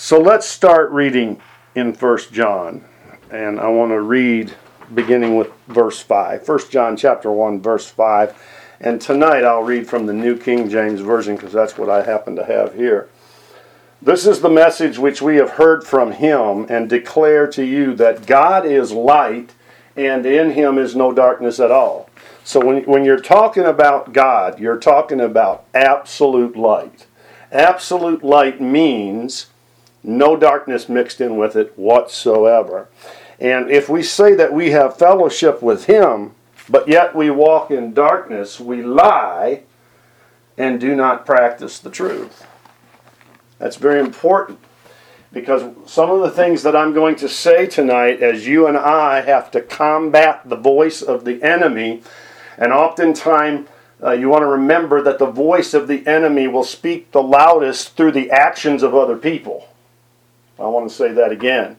So let's start reading in 1 John. And I want to read beginning with verse 5. 1 John chapter 1 verse 5. And tonight I'll read from the New King James Version because that's what I happen to have here. This is the message which we have heard from him and declare to you that God is light and in him is no darkness at all. So when, when you're talking about God, you're talking about absolute light. Absolute light means no darkness mixed in with it whatsoever. And if we say that we have fellowship with Him, but yet we walk in darkness, we lie and do not practice the truth. That's very important because some of the things that I'm going to say tonight, as you and I have to combat the voice of the enemy, and oftentimes uh, you want to remember that the voice of the enemy will speak the loudest through the actions of other people. I want to say that again.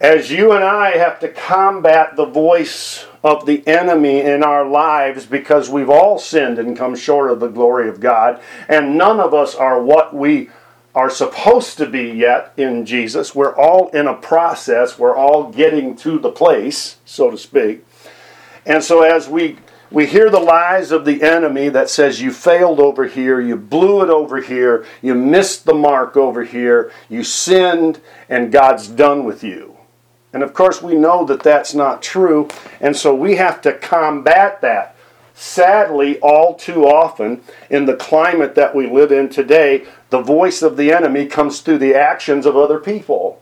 As you and I have to combat the voice of the enemy in our lives because we've all sinned and come short of the glory of God, and none of us are what we are supposed to be yet in Jesus. We're all in a process, we're all getting to the place, so to speak. And so as we we hear the lies of the enemy that says you failed over here, you blew it over here, you missed the mark over here, you sinned, and God's done with you. And of course, we know that that's not true, and so we have to combat that. Sadly, all too often, in the climate that we live in today, the voice of the enemy comes through the actions of other people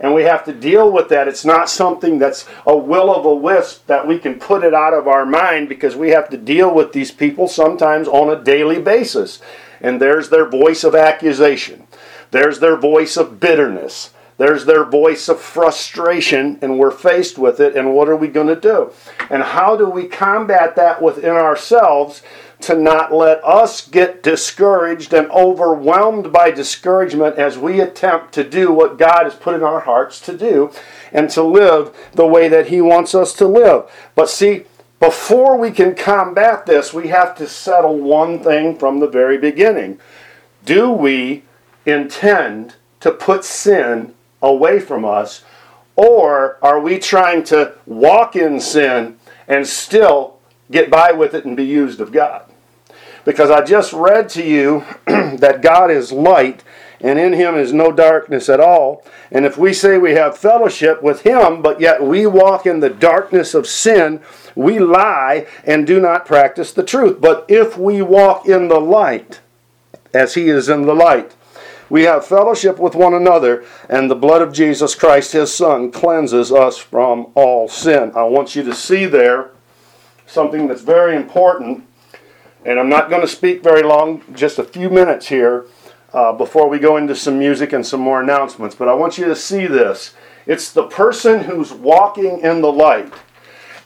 and we have to deal with that. It's not something that's a will of a wisp that we can put it out of our mind because we have to deal with these people sometimes on a daily basis. And there's their voice of accusation, there's their voice of bitterness. There's their voice of frustration, and we're faced with it, and what are we going to do? And how do we combat that within ourselves to not let us get discouraged and overwhelmed by discouragement as we attempt to do what God has put in our hearts to do and to live the way that He wants us to live. But see, before we can combat this, we have to settle one thing from the very beginning. Do we intend to put sin away from us, or are we trying to walk in sin and still get by with it and be used of God? Because I just read to you that God is light and in him is no darkness at all. And if we say we have fellowship with him, but yet we walk in the darkness of sin, we lie and do not practice the truth. But if we walk in the light, as he is in the light, we have fellowship with one another, and the blood of Jesus Christ, his Son, cleanses us from all sin. I want you to see there something that's very important and I'm not going to speak very long, just a few minutes here uh, before we go into some music and some more announcements. But I want you to see this. It's the person who's walking in the light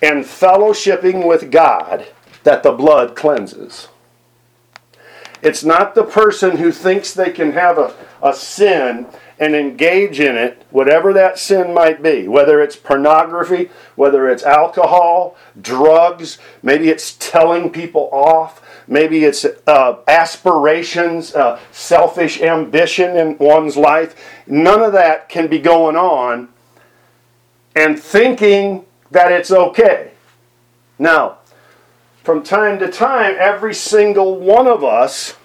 and fellowshipping with God that the blood cleanses. It's not the person who thinks they can have a, a sin and engage in it, whatever that sin might be, whether it's pornography, whether it's alcohol, drugs, maybe it's telling people off, maybe it's uh, aspirations, uh, selfish ambition in one's life. None of that can be going on and thinking that it's okay. Now, from time to time, every single one of us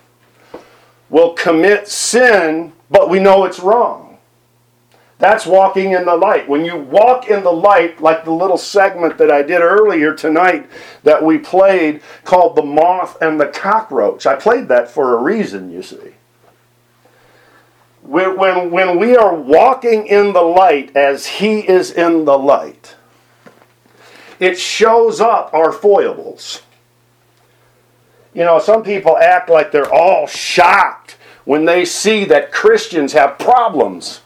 will commit sin, but we know it's wrong. That's walking in the light. When you walk in the light, like the little segment that I did earlier tonight that we played called The Moth and the Cockroach, I played that for a reason, you see. When, when, when we are walking in the light as He is in the light, it shows up our foibles. You know, some people act like they're all shocked when they see that Christians have problems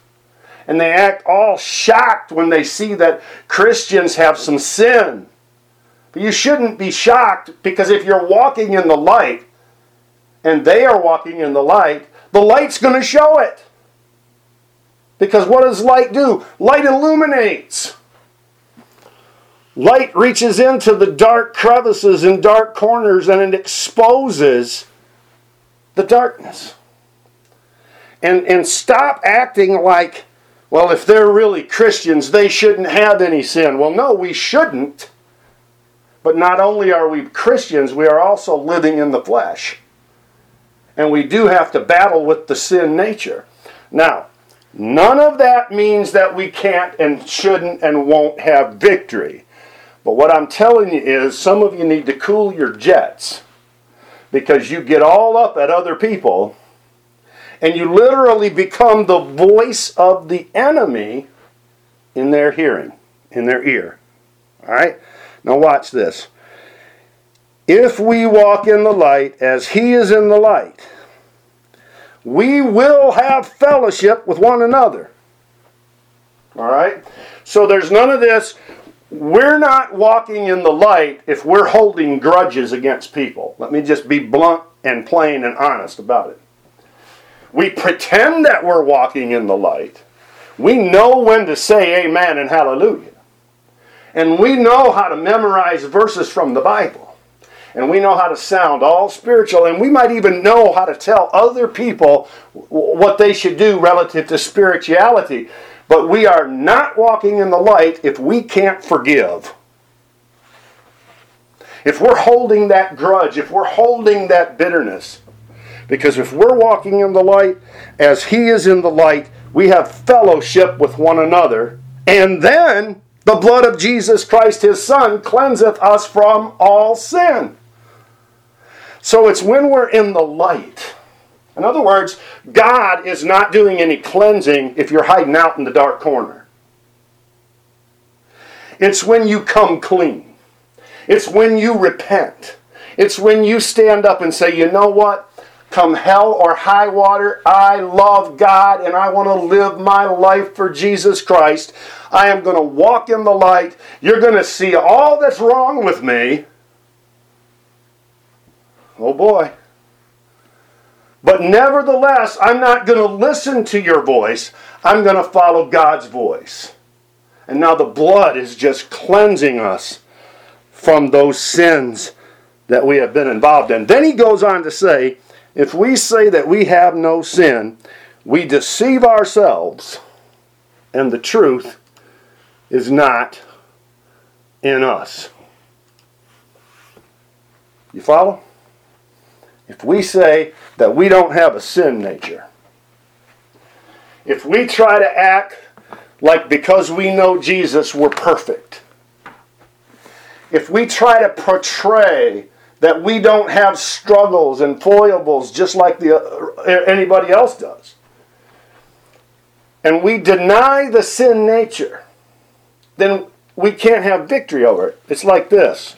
and they act all shocked when they see that Christians have some sin. But you shouldn't be shocked because if you're walking in the light and they are walking in the light, the light's going to show it. Because what does light do? Light illuminates. Light reaches into the dark crevices and dark corners and it exposes the darkness. and, and stop acting like, well, if they're really Christians, they shouldn't have any sin. Well, no, we shouldn't. But not only are we Christians, we are also living in the flesh. And we do have to battle with the sin nature. Now, none of that means that we can't and shouldn't and won't have victory. But what I'm telling you is some of you need to cool your jets because you get all up at other people and you literally become the voice of the enemy in their hearing, in their ear. All right? Now, watch this. If we walk in the light as He is in the light, we will have fellowship with one another. All right? So there's none of this. We're not walking in the light if we're holding grudges against people. Let me just be blunt and plain and honest about it. We pretend that we're walking in the light. We know when to say amen and hallelujah. And we know how to memorize verses from the Bible. And we know how to sound all spiritual. And we might even know how to tell other people what they should do relative to spirituality. But we are not walking in the light if we can't forgive. If we're holding that grudge, if we're holding that bitterness. Because if we're walking in the light as He is in the light, we have fellowship with one another. And then the blood of Jesus Christ, his Son, cleanseth us from all sin. So it's when we're in the light. In other words, God is not doing any cleansing if you're hiding out in the dark corner. It's when you come clean. It's when you repent. It's when you stand up and say, you know what? Come hell or high water, I love God and I want to live my life for Jesus Christ. I am going to walk in the light. You're going to see all that's wrong with me. Oh boy. But nevertheless, I'm not going to listen to your voice. I'm going to follow God's voice. And now the blood is just cleansing us from those sins that we have been involved in. Then he goes on to say, if we say that we have no sin, we deceive ourselves, and the truth is not in us. You follow? If we say that we don't have a sin nature, if we try to act like because we know Jesus we're perfect, if we try to portray that we don't have struggles and foibles just like the, uh, anybody else does. And we deny the sin nature, then we can't have victory over it. It's like this.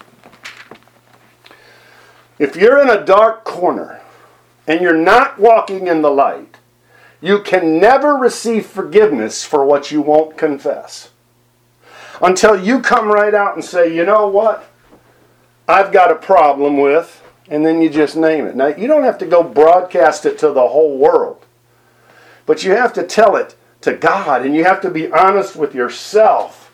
If you're in a dark corner and you're not walking in the light, you can never receive forgiveness for what you won't confess. Until you come right out and say, you know what? I've got a problem with, and then you just name it. Now, you don't have to go broadcast it to the whole world, but you have to tell it to God, and you have to be honest with yourself.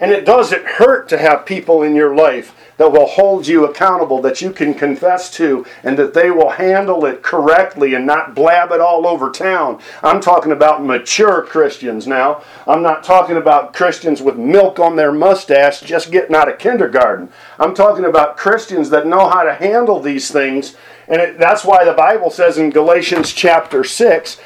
And it doesn't hurt to have people in your life that will hold you accountable, that you can confess to, and that they will handle it correctly and not blab it all over town. I'm talking about mature Christians now. I'm not talking about Christians with milk on their mustache just getting out of kindergarten. I'm talking about Christians that know how to handle these things. And it, that's why the Bible says in Galatians chapter 6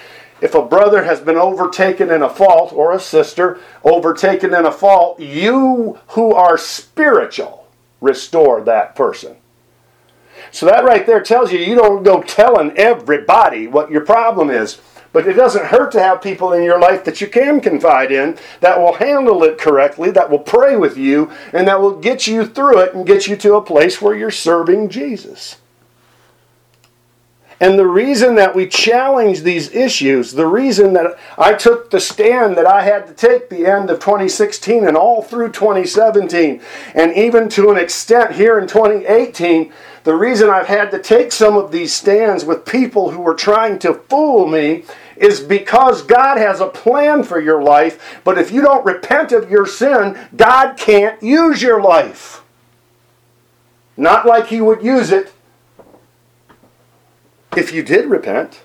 if a brother has been overtaken in a fault, or a sister overtaken in a fault, you who are spiritual, restore that person. So that right there tells you you don't go telling everybody what your problem is. But it doesn't hurt to have people in your life that you can confide in that will handle it correctly, that will pray with you, and that will get you through it and get you to a place where you're serving Jesus. And the reason that we challenge these issues, the reason that I took the stand that I had to take the end of 2016 and all through 2017, and even to an extent here in 2018, the reason I've had to take some of these stands with people who were trying to fool me is because God has a plan for your life, but if you don't repent of your sin, God can't use your life. Not like He would use it if you did repent.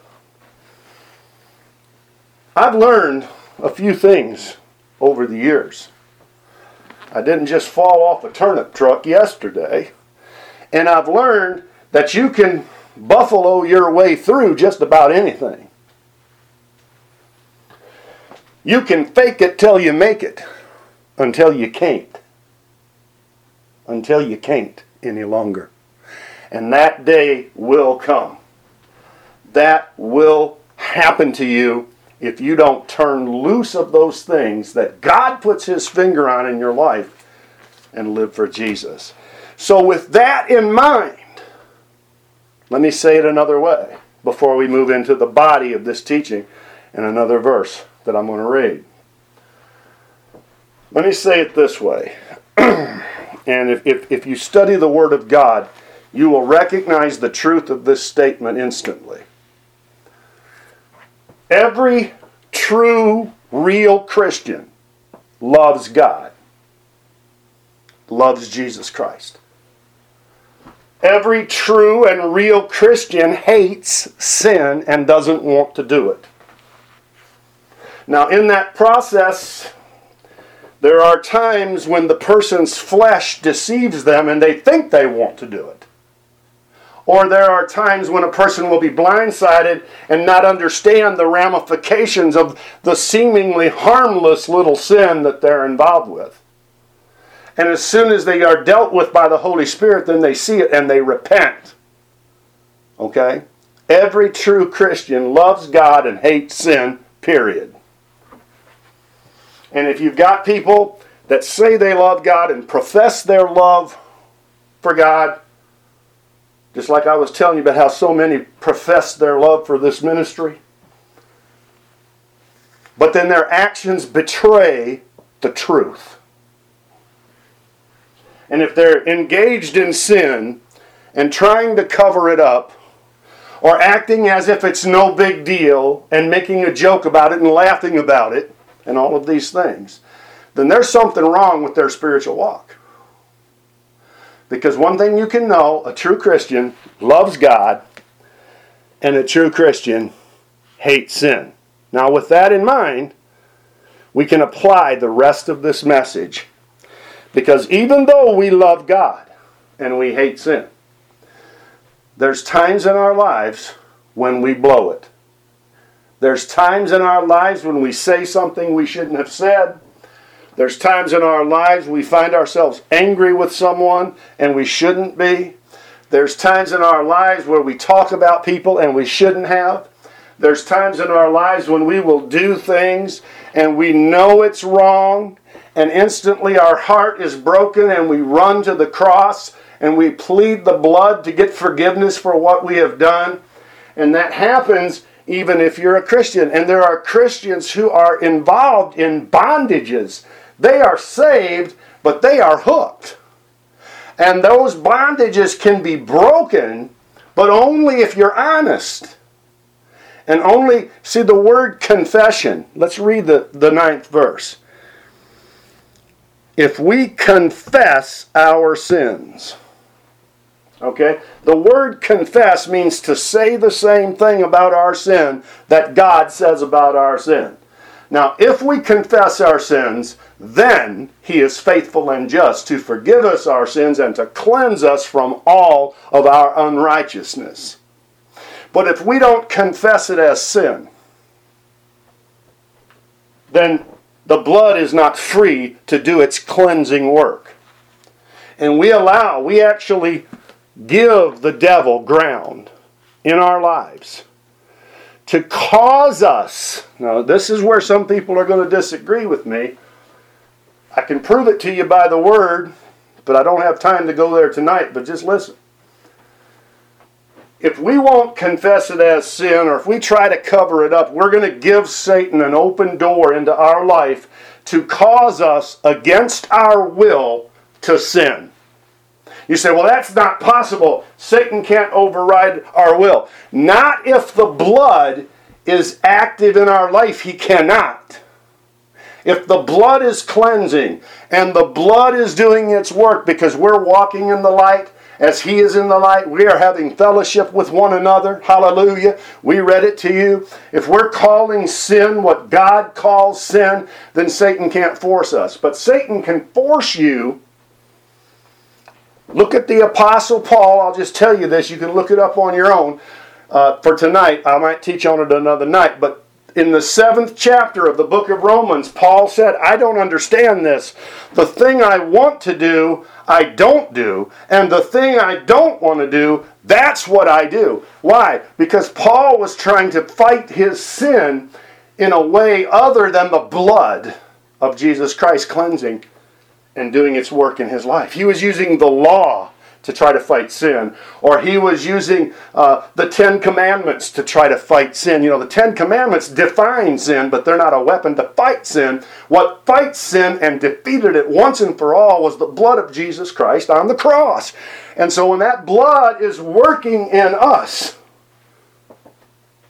I've learned a few things over the years. I didn't just fall off a turnip truck yesterday. And I've learned that you can buffalo your way through just about anything. You can fake it till you make it until you can't. Until you can't any longer. And that day will come. That will happen to you if you don't turn loose of those things that God puts His finger on in your life and live for Jesus. So, with that in mind, let me say it another way before we move into the body of this teaching and another verse that I'm going to read. Let me say it this way. and if, if, if you study the Word of God, you will recognize the truth of this statement instantly. Every true, real Christian loves God, loves Jesus Christ. Every true and real Christian hates sin and doesn't want to do it. Now, in that process, there are times when the person's flesh deceives them and they think they want to do it. Or there are times when a person will be blindsided and not understand the ramifications of the seemingly harmless little sin that they're involved with. And as soon as they are dealt with by the Holy Spirit, then they see it and they repent. Okay? Every true Christian loves God and hates sin, period. And if you've got people that say they love God and profess their love for God, just like I was telling you about how so many profess their love for this ministry, but then their actions betray the truth. And if they're engaged in sin and trying to cover it up, or acting as if it's no big deal and making a joke about it and laughing about it, and all of these things, then there's something wrong with their spiritual walk. Because one thing you can know a true Christian loves God, and a true Christian hates sin. Now, with that in mind, we can apply the rest of this message because even though we love God and we hate sin, there's times in our lives when we blow it. There's times in our lives when we say something we shouldn't have said. There's times in our lives we find ourselves angry with someone and we shouldn't be. There's times in our lives where we talk about people and we shouldn't have. There's times in our lives when we will do things and we know it's wrong and instantly our heart is broken and we run to the cross and we plead the blood to get forgiveness for what we have done. And that happens even if you're a Christian. And there are Christians who are involved in bondages. They are saved, but they are hooked. And those bondages can be broken, but only if you're honest. And only, see the word confession. Let's read the, the ninth verse if we confess our sins. Okay? The word confess means to say the same thing about our sin that God says about our sin. Now, if we confess our sins, then He is faithful and just to forgive us our sins and to cleanse us from all of our unrighteousness. But if we don't confess it as sin, then the blood is not free to do its cleansing work. And we allow, we actually give the devil ground in our lives to cause us. Now, this is where some people are going to disagree with me. I can prove it to you by the word, but I don't have time to go there tonight, but just listen if we won't confess it as sin or if we try to cover it up, we're going to give Satan an open door into our life to cause us against our will to sin. You say, well, that's not possible. Satan can't override our will. Not if the blood is active in our life, he cannot. If the blood is cleansing and the blood is doing its work because we're walking in the light as he is in the light, we are having fellowship with one another. Hallelujah. We read it to you. If we're calling sin what God calls sin, then Satan can't force us. But Satan can force you. Look at the Apostle Paul. I'll just tell you this. You can look it up on your own. Uh, for tonight, I might teach on it another night. But in the seventh chapter of the book of Romans, Paul said, I don't understand this. The thing I want to do, I don't do. And the thing I don't want to do, that's what I do. Why? Because Paul was trying to fight his sin in a way other than the blood of Jesus Christ cleansing and doing its work in his life. He was using the law to try to fight sin. Or he was using uh, the Ten Commandments to try to fight sin. You know, the Ten Commandments define sin, but they're not a weapon to fight sin. What fights sin and defeated it once and for all was the blood of Jesus Christ on the cross. And so when that blood is working in us,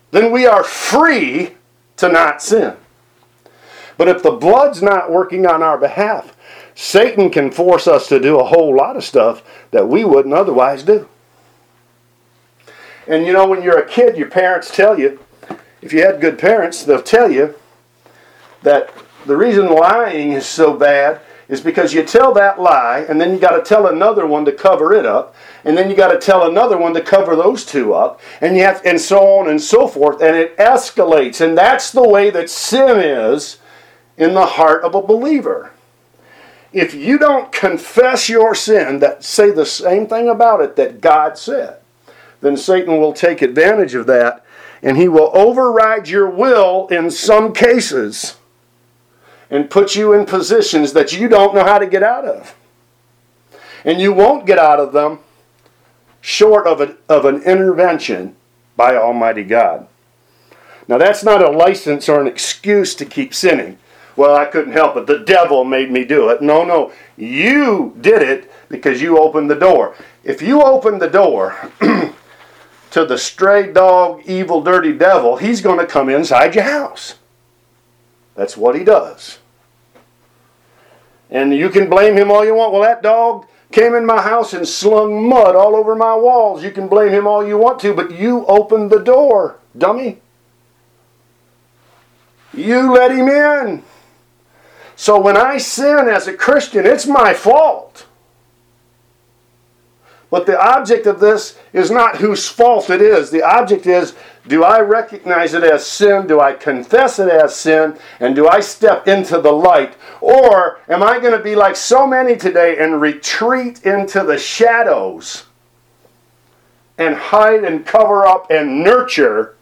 then we are free to not sin. But if the blood's not working on our behalf, Satan can force us to do a whole lot of stuff that we wouldn't otherwise do. And you know, when you're a kid, your parents tell you, if you had good parents, they'll tell you that the reason lying is so bad is because you tell that lie and then you got to tell another one to cover it up and then you got to tell another one to cover those two up and you have and so on and so forth and it escalates and that's the way that sin is in the heart of a believer if you don't confess your sin, that say the same thing about it that God said, then Satan will take advantage of that and he will override your will in some cases and put you in positions that you don't know how to get out of. And you won't get out of them short of, a, of an intervention by Almighty God. Now, that's not a license or an excuse to keep sinning well, I couldn't help it. The devil made me do it. No, no. You did it because you opened the door. If you open the door to the stray dog, evil, dirty devil, he's going to come inside your house. That's what he does. And you can blame him all you want. Well, that dog came in my house and slung mud all over my walls. You can blame him all you want to, but you opened the door, dummy. You let him in. So when I sin as a Christian, it's my fault. But the object of this is not whose fault it is. The object is do I recognize it as sin? Do I confess it as sin? And do I step into the light? Or am I going to be like so many today and retreat into the shadows and hide and cover up and nurture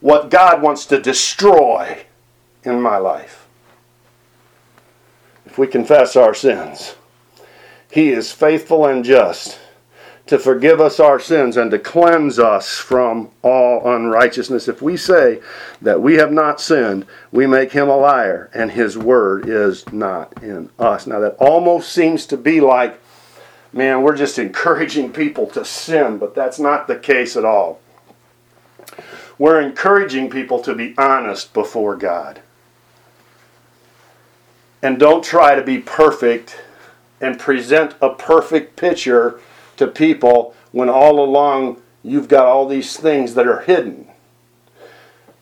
what God wants to destroy in my life? If we confess our sins. He is faithful and just to forgive us our sins and to cleanse us from all unrighteousness. If we say that we have not sinned, we make him a liar, and his word is not in us. Now, that almost seems to be like, man, we're just encouraging people to sin, but that's not the case at all. We're encouraging people to be honest before God. And don't try to be perfect and present a perfect picture to people when all along you've got all these things that are hidden.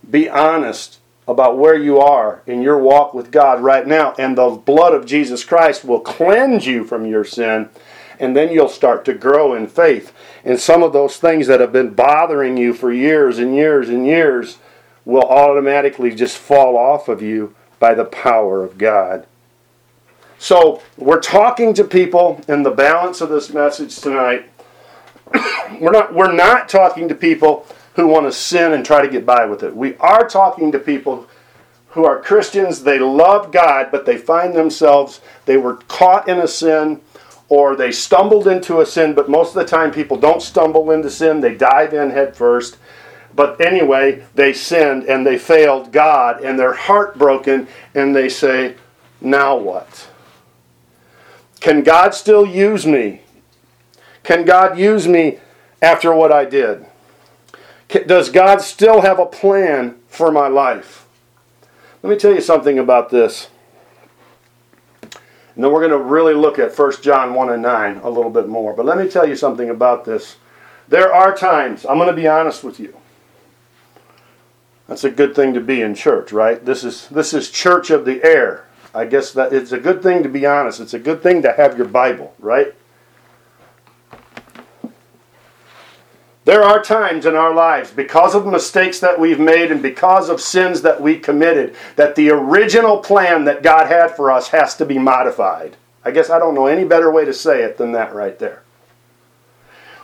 Be honest about where you are in your walk with God right now, and the blood of Jesus Christ will cleanse you from your sin, and then you'll start to grow in faith. And some of those things that have been bothering you for years and years and years will automatically just fall off of you by the power of God. So we're talking to people in the balance of this message tonight. we're not we're not talking to people who want to sin and try to get by with it. We are talking to people who are Christians, they love God, but they find themselves they were caught in a sin or they stumbled into a sin, but most of the time people don't stumble into sin, they dive in head first. But anyway, they sinned and they failed God and they're heartbroken and they say, Now what? Can God still use me? Can God use me after what I did? Does God still have a plan for my life? Let me tell you something about this. And then we're going to really look at 1 John 1 and 9 a little bit more. But let me tell you something about this. There are times, I'm going to be honest with you. That's a good thing to be in church, right? This is this is church of the air. I guess that it's a good thing to be honest. It's a good thing to have your Bible, right? There are times in our lives, because of mistakes that we've made and because of sins that we committed, that the original plan that God had for us has to be modified. I guess I don't know any better way to say it than that right there.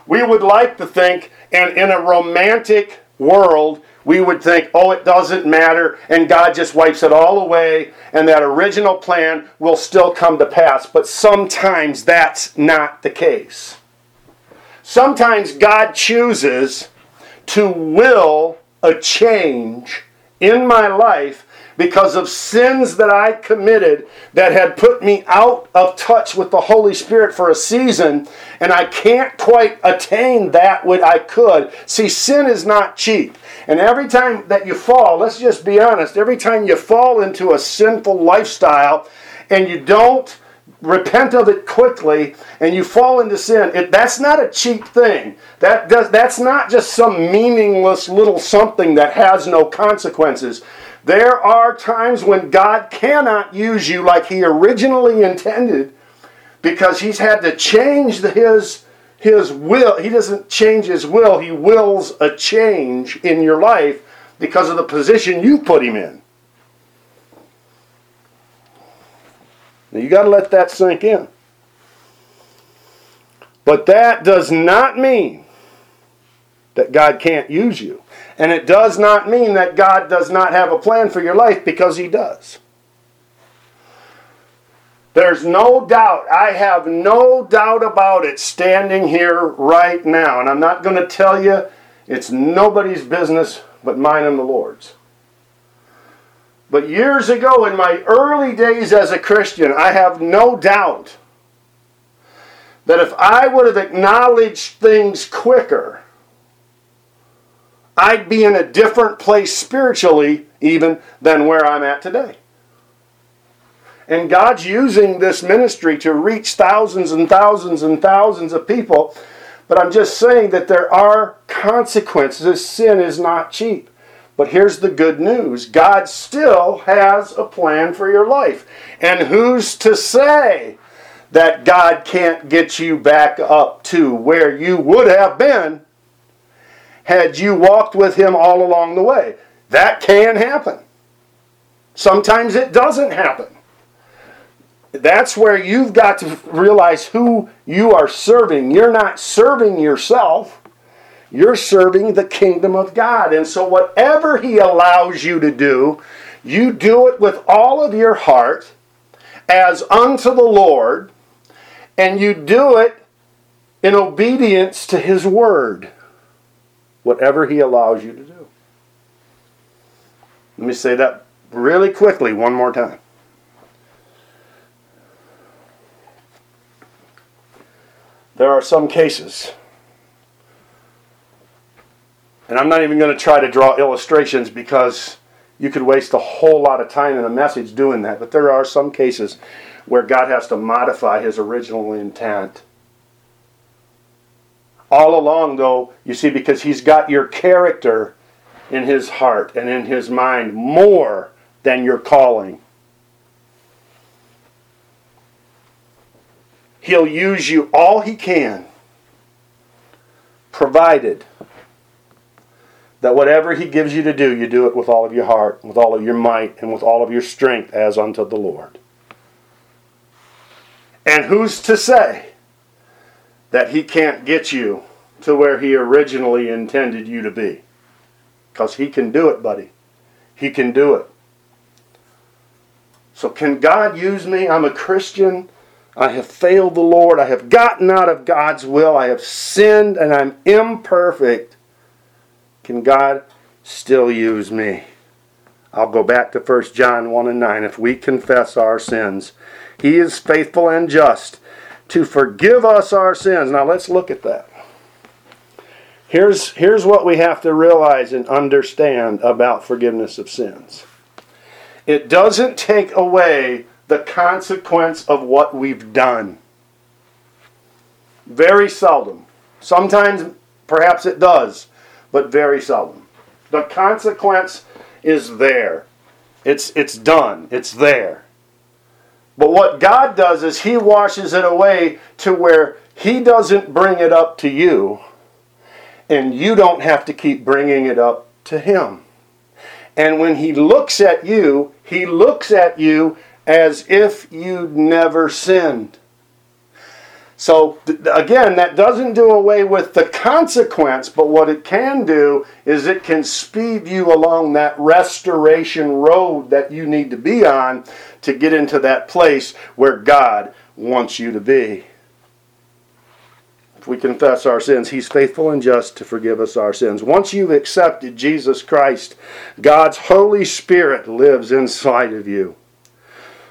We would like to think, and in a romantic world, we would think, oh, it doesn't matter, and God just wipes it all away, and that original plan will still come to pass. But sometimes that's not the case. Sometimes God chooses to will a change in my life because of sins that I committed that had put me out of touch with the Holy Spirit for a season, and I can't quite attain that what I could. See, sin is not cheap. And every time that you fall, let's just be honest, every time you fall into a sinful lifestyle and you don't repent of it quickly and you fall into sin it, that's not a cheap thing that does, that's not just some meaningless little something that has no consequences there are times when god cannot use you like he originally intended because he's had to change the, his his will he doesn't change his will he wills a change in your life because of the position you put him in Now you got to let that sink in. But that does not mean that God can't use you. And it does not mean that God does not have a plan for your life because He does. There's no doubt, I have no doubt about it standing here right now. And I'm not going to tell you it's nobody's business but mine and the Lord's. But years ago, in my early days as a Christian, I have no doubt that if I would have acknowledged things quicker, I'd be in a different place spiritually, even than where I'm at today. And God's using this ministry to reach thousands and thousands and thousands of people. But I'm just saying that there are consequences. Sin is not cheap. But here's the good news God still has a plan for your life. And who's to say that God can't get you back up to where you would have been had you walked with Him all along the way? That can happen. Sometimes it doesn't happen. That's where you've got to realize who you are serving. You're not serving yourself. You're serving the kingdom of God. And so, whatever He allows you to do, you do it with all of your heart as unto the Lord, and you do it in obedience to His word, whatever He allows you to do. Let me say that really quickly one more time. There are some cases and I'm not even going to try to draw illustrations because you could waste a whole lot of time in a message doing that. But there are some cases where God has to modify his original intent. All along, though, you see, because he's got your character in his heart and in his mind more than your calling. He'll use you all he can, provided that whatever he gives you to do, you do it with all of your heart, with all of your might, and with all of your strength as unto the Lord. And who's to say that he can't get you to where he originally intended you to be? Because he can do it, buddy. He can do it. So, can God use me? I'm a Christian. I have failed the Lord. I have gotten out of God's will. I have sinned and I'm imperfect. Can God still use me? I'll go back to 1 John 1 and 9. If we confess our sins, He is faithful and just to forgive us our sins. Now let's look at that. Here's, here's what we have to realize and understand about forgiveness of sins it doesn't take away the consequence of what we've done. Very seldom. Sometimes perhaps it does, but very seldom. The consequence is there. It's it's done. It's there. But what God does is he washes it away to where he doesn't bring it up to you and you don't have to keep bringing it up to him. And when he looks at you, he looks at you as if you'd never sinned. So, again, that doesn't do away with the consequence, but what it can do is it can speed you along that restoration road that you need to be on to get into that place where God wants you to be. If we confess our sins, He's faithful and just to forgive us our sins. Once you've accepted Jesus Christ, God's Holy Spirit lives inside of you.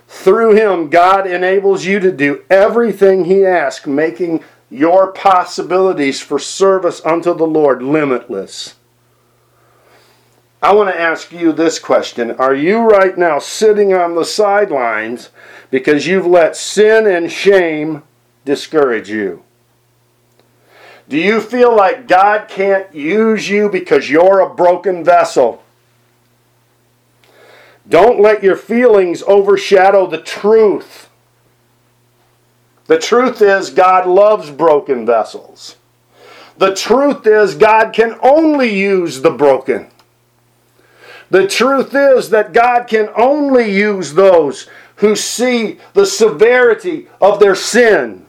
Through him, God enables you to do everything he asks, making your possibilities for service unto the Lord limitless. I want to ask you this question Are you right now sitting on the sidelines because you've let sin and shame discourage you? Do you feel like God can't use you because you're a broken vessel? Don't let your feelings overshadow the truth. The truth is, God loves broken vessels. The truth is, God can only use the broken. The truth is that God can only use those who see the severity of their sin.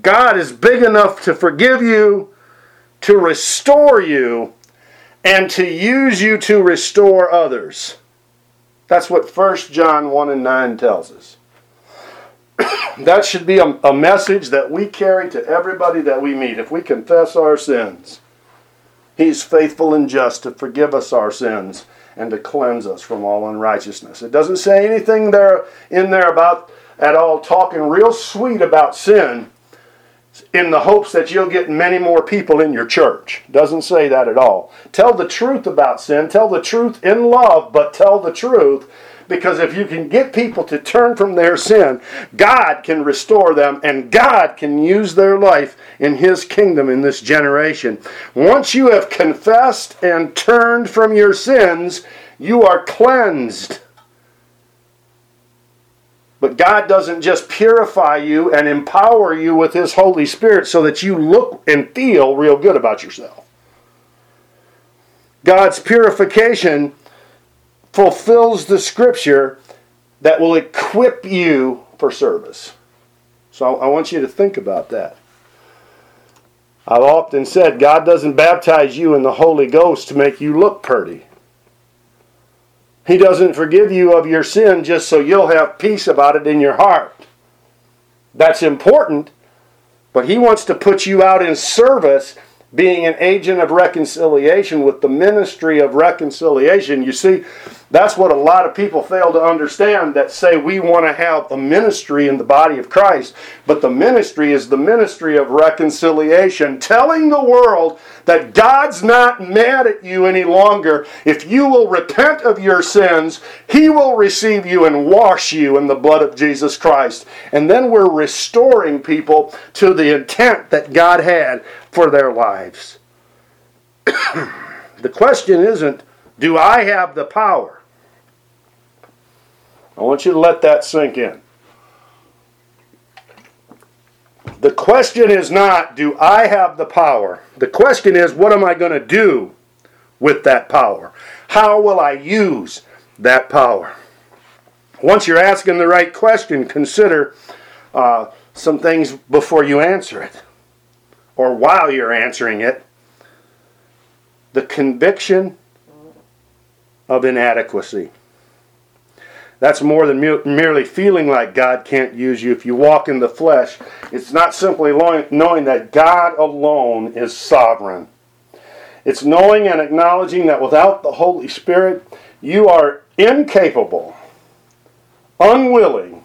God is big enough to forgive you, to restore you, and to use you to restore others. That's what 1 John 1 and 9 tells us. that should be a, a, message that we carry to everybody that we meet. If we confess our sins, He's faithful and just to forgive us our sins and to cleanse us from all unrighteousness. It doesn't say anything there in there about at all talking real sweet about sin in the hopes that you'll get many more people in your church. Doesn't say that at all. Tell the truth about sin. Tell the truth in love, but tell the truth because if you can get people to turn from their sin, God can restore them and God can use their life in His kingdom in this generation. Once you have confessed and turned from your sins, you are cleansed. But God doesn't just purify you and empower you with His Holy Spirit so that you look and feel real good about yourself. God's purification fulfills the scripture that will equip you for service. So I want you to think about that. I've often said God doesn't baptize you in the Holy Ghost to make you look pretty. He doesn't forgive you of your sin just so you'll have peace about it in your heart. That's important, but He wants to put you out in service, being an agent of reconciliation with the ministry of reconciliation. You see, that's what a lot of people fail to understand that say we want to have a ministry in the body of Christ. But the ministry is the ministry of reconciliation, telling the world that God's not mad at you any longer. If you will repent of your sins, He will receive you and wash you in the blood of Jesus Christ. And then we're restoring people to the intent that God had for their lives. the question isn't, do I have the power? I want you to let that sink in. The question is not, do I have the power? The question is, what am I going to do with that power? How will I use that power? Once you're asking the right question, consider uh, some things before you answer it or while you're answering it. The conviction of inadequacy. That's more than merely feeling like God can't use you if you walk in the flesh. It's not simply knowing that God alone is sovereign. It's knowing and acknowledging that without the Holy Spirit, you are incapable, unwilling,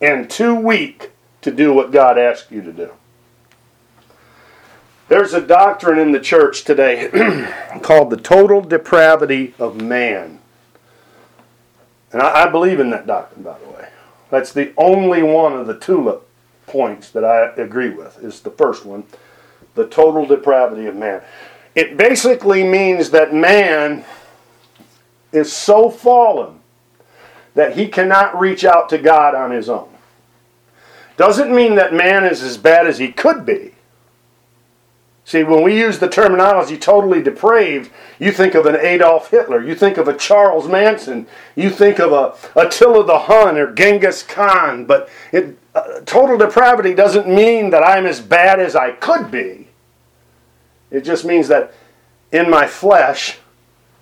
and too weak to do what God asks you to do. There's a doctrine in the church today called the total depravity of man. And I, I believe in that doctrine, by the way. That's the only one of the tulip points that I agree with, is the first one the total depravity of man. It basically means that man is so fallen that he cannot reach out to God on his own. Doesn't mean that man is as bad as he could be. See, when we use the terminology totally depraved, you think of an Adolf Hitler, you think of a Charles Manson, you think of a Attila the Hun or Genghis Khan, but it, uh, total depravity doesn't mean that I'm as bad as I could be. It just means that in my flesh,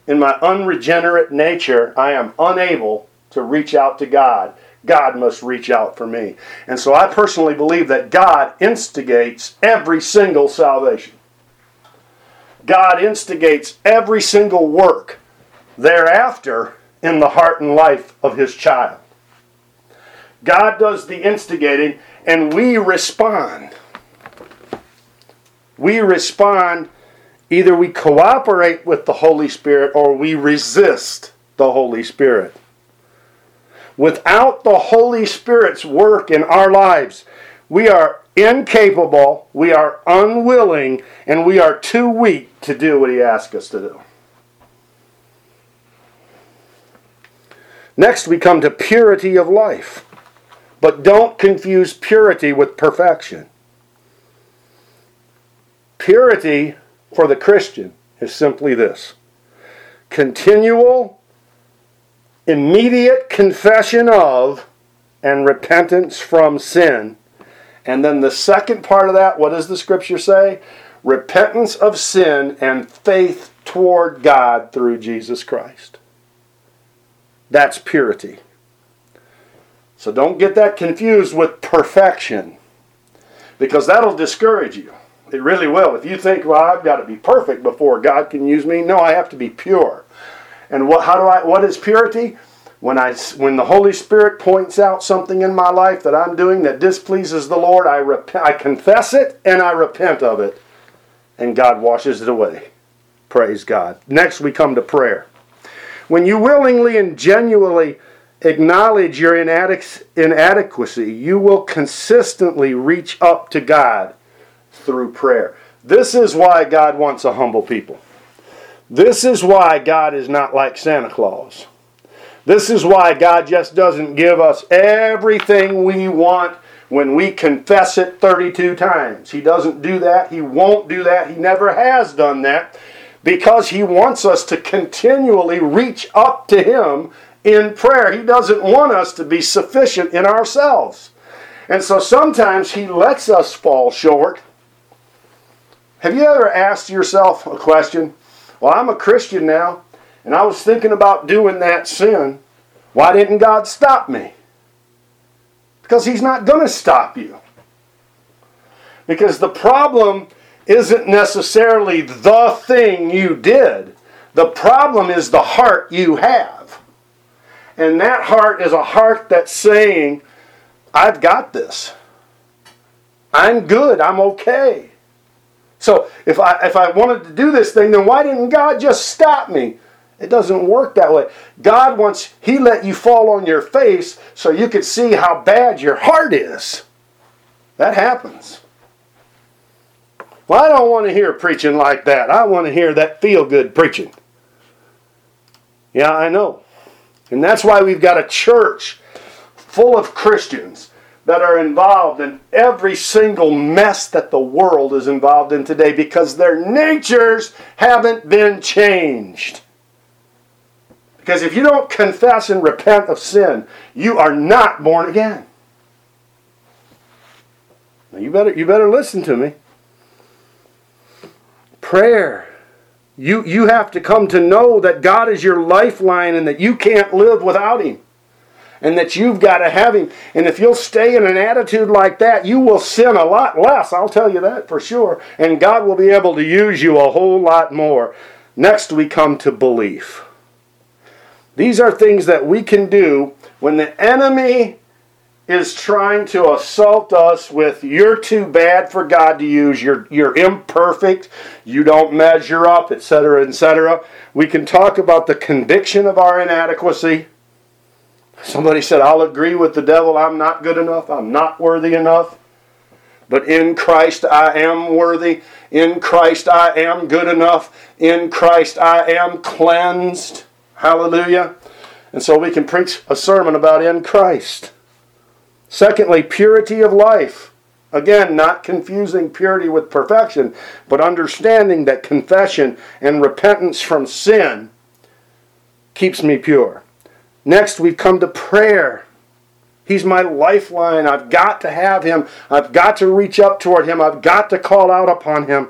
in my unregenerate nature, I am unable to reach out to God. God must reach out for me. And so I personally believe that God instigates every single salvation. God instigates every single work thereafter in the heart and life of his child. God does the instigating and we respond. We respond, either we cooperate with the Holy Spirit or we resist the Holy Spirit. Without the Holy Spirit's work in our lives, we are incapable, we are unwilling, and we are too weak to do what He asks us to do. Next, we come to purity of life. But don't confuse purity with perfection. Purity for the Christian is simply this continual immediate confession of and repentance from sin. And then the second part of that, what does the scripture say? Repentance of sin and faith toward God through Jesus Christ. That's purity. So don't get that confused with perfection because that'll discourage you. It really will. If you think, well, I've got to be perfect before God can use me, no, I have to be pure. And what, how do I, what is purity? When, I, when the Holy Spirit points out something in my life that I'm doing that displeases the Lord, I, I confess it and I repent of it. And God washes it away. Praise God. Next, we come to prayer. When you willingly and genuinely acknowledge your inadequacy, you will consistently reach up to God through prayer. This is why God wants a humble people. This is why God is not like Santa Claus. This is why God just doesn't give us everything we want when we confess it 32 times. He doesn't do that. He won't do that. He never has done that because He wants us to continually reach up to Him in prayer. He doesn't want us to be sufficient in ourselves. And so sometimes He lets us fall short. Have you ever asked yourself a question? Well, I'm a Christian now, and I was thinking about doing that sin. Why didn't God stop me? Because He's not going to stop you. Because the problem isn't necessarily the thing you did, the problem is the heart you have. And that heart is a heart that's saying, I've got this. I'm good. I'm okay. So if I if I wanted to do this thing, then why didn't God just stop me? It doesn't work that way. God wants He let you fall on your face so you could see how bad your heart is. That happens. Well, I don't want to hear preaching like that. I want to hear that feel good preaching. Yeah, I know. And that's why we've got a church full of Christians that are involved in every single mess that the world is involved in today because their natures haven't been changed. Because if you don't confess and repent of sin, you are not born again. Now you better you better listen to me. Prayer. You you have to come to know that God is your lifeline and that you can't live without him and that you've got to have Him. And if you'll stay in an attitude like that, you will sin a lot less. I'll tell you that for sure. And God will be able to use you a whole lot more. Next, we come to belief. These are things that we can do when the enemy is trying to assault us with you're too bad for God to use, you're, you're imperfect, you don't measure up, etc., etc. We can talk about the conviction of our inadequacy Somebody said, I'll agree with the devil, I'm not good enough, I'm not worthy enough. But in Christ I am worthy. In Christ I am good enough. In Christ I am cleansed. Hallelujah. And so we can preach a sermon about in Christ. Secondly, purity of life. Again, not confusing purity with perfection, but understanding that confession and repentance from sin keeps me pure. Next, we come to prayer. He's my lifeline. I've got to have him. I've got to reach up toward him. I've got to call out upon him.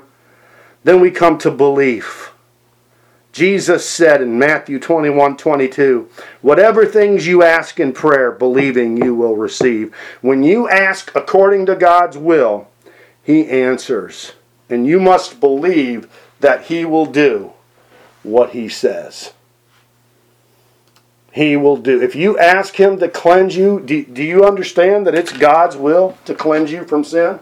Then we come to belief. Jesus said in Matthew 21 22, Whatever things you ask in prayer, believing you will receive. When you ask according to God's will, He answers. And you must believe that He will do what He says. He will do. If you ask Him to cleanse you, do, do you understand that it's God's will to cleanse you from sin?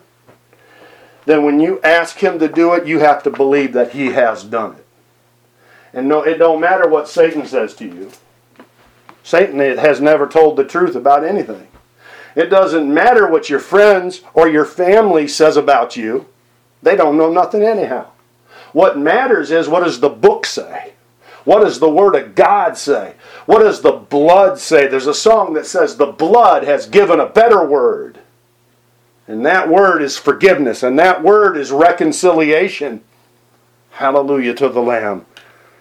Then when you ask Him to do it, you have to believe that He has done it. And no, it don't matter what Satan says to you. Satan has never told the truth about anything. It doesn't matter what your friends or your family says about you. They don't know nothing anyhow. What matters is what does the book say? What does the Word of God say? What does the blood say? There's a song that says, The blood has given a better word. And that word is forgiveness, and that word is reconciliation. Hallelujah to the Lamb.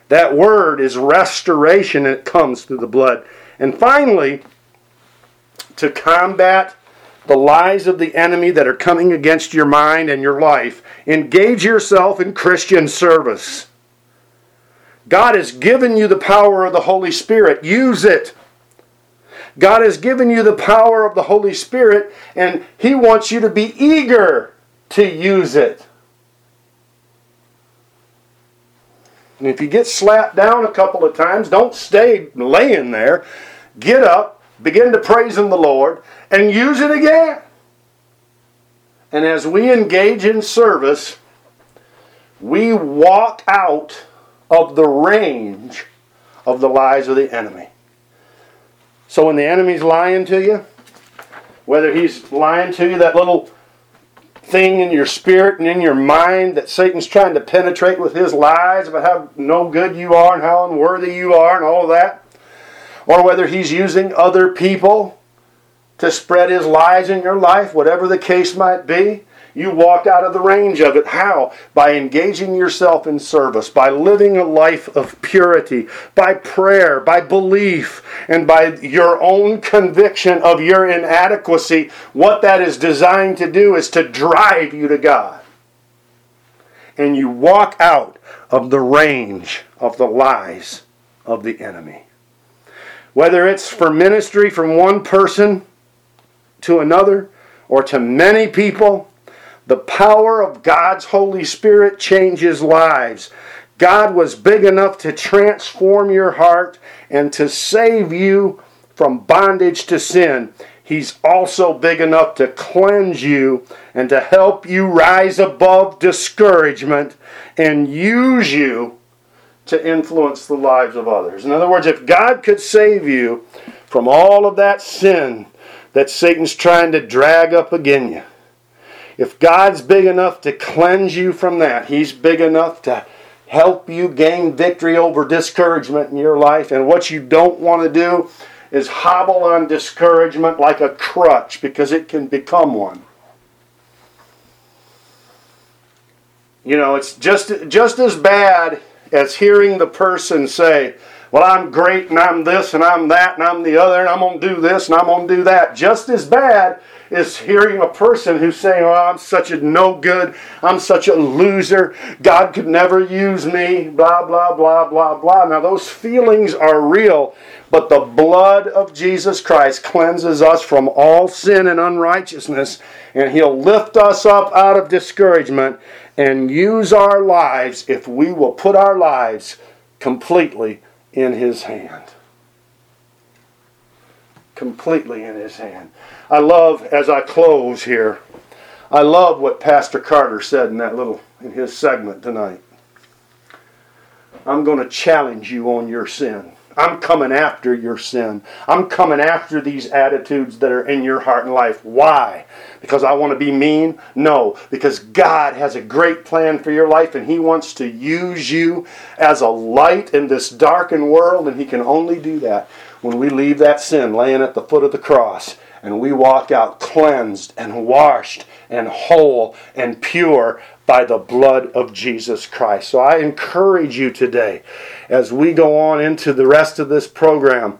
That word is restoration, and it comes through the blood. And finally, to combat the lies of the enemy that are coming against your mind and your life, engage yourself in Christian service. God has given you the power of the Holy Spirit. Use it. God has given you the power of the Holy Spirit, and He wants you to be eager to use it. And if you get slapped down a couple of times, don't stay laying there. Get up, begin to praise in the Lord, and use it again. And as we engage in service, we walk out of the range of the lies of the enemy. So when the enemy's lying to you, whether he's lying to you, that little thing in your spirit and in your mind that Satan's trying to penetrate with his lies about how no good you are and how unworthy you are and all of that, or whether he's using other people to spread his lies in your life, whatever the case might be, you walk out of the range of it. How? By engaging yourself in service, by living a life of purity, by prayer, by belief, and by your own conviction of your inadequacy. What that is designed to do is to drive you to God. And you walk out of the range of the lies of the enemy. Whether it's for ministry from one person to another or to many people, the power of God's Holy Spirit changes lives. God was big enough to transform your heart and to save you from bondage to sin. He's also big enough to cleanse you and to help you rise above discouragement and use you to influence the lives of others. In other words, if God could save you from all of that sin that Satan's trying to drag up again you, if God's big enough to cleanse you from that, He's big enough to help you gain victory over discouragement in your life. And what you don't want to do is hobble on discouragement like a crutch because it can become one. You know, it's just just as bad as hearing the person say, "Well, I'm great and I'm this and I'm that and I'm the other and I'm going to do this and I'm going to do that." Just as bad is hearing a person who's saying, Oh, I'm such a no good, I'm such a loser, God could never use me, blah, blah, blah, blah, blah. Now, those feelings are real, but the blood of Jesus Christ cleanses us from all sin and unrighteousness, and He'll lift us up out of discouragement and use our lives if we will put our lives completely in His hand completely in his hand. I love, as I close here, I love what Pastor Carter said in that little, in his segment tonight. I'm going to challenge you on your sin. I'm coming after your sin. I'm coming after these attitudes that are in your heart and life. Why? Because I want to be mean? No, because God has a great plan for your life and He wants to use you as a light in this darkened world, and He can only do that when we leave that sin laying at the foot of the cross and we walk out cleansed and washed and whole and pure by the blood of Jesus Christ. So I encourage you today, as we go on into the rest of this program,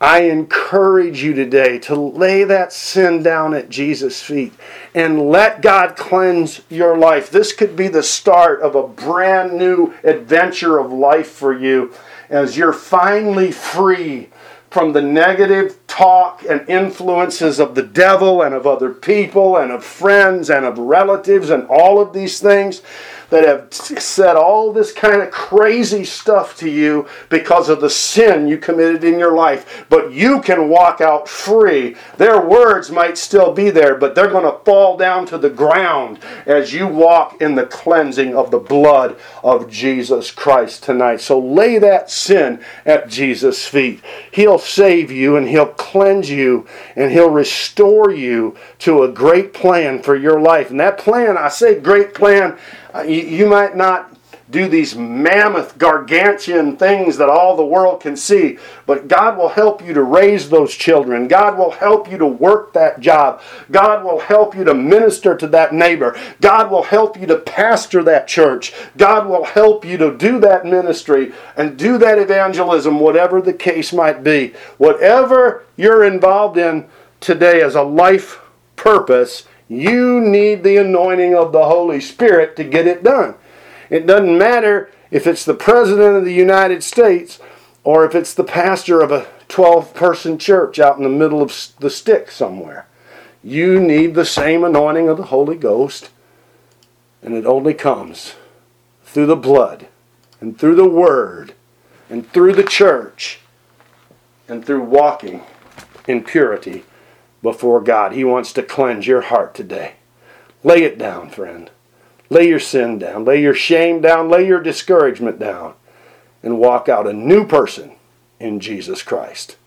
I encourage you today to lay that sin down at Jesus' feet and let God cleanse your life. This could be the start of a brand new adventure of life for you as you're finally free from the negative talk and influences of the devil and of other people and of friends and of relatives and all of these things that have said all this kind of crazy stuff to you because of the sin you committed in your life. But you can walk out free. Their words might still be there, but they're going to fall down to the ground as you walk in the cleansing of the blood of Jesus Christ tonight. So lay that sin at Jesus' feet. He'll save you and He'll cleanse you and He'll restore you to a great plan for your life. And that plan, I say great plan, uh, you, you might not do these mammoth, gargantuan things that all the world can see. But God will help you to raise those children. God will help you to work that job. God will help you to minister to that neighbor. God will help you to pastor that church. God will help you to do that ministry and do that evangelism, whatever the case might be. Whatever you're involved in today as a life purpose, you need the anointing of the Holy Spirit to get it done. It doesn't matter if it's the President of the United States or if it's the pastor of a 12 person church out in the middle of the stick somewhere. You need the same anointing of the Holy Ghost, and it only comes through the blood and through the Word and through the church and through walking in purity before God. He wants to cleanse your heart today. Lay it down, friend. Lay your sin down. Lay your shame down. Lay your discouragement down. And walk out a new person in Jesus Christ.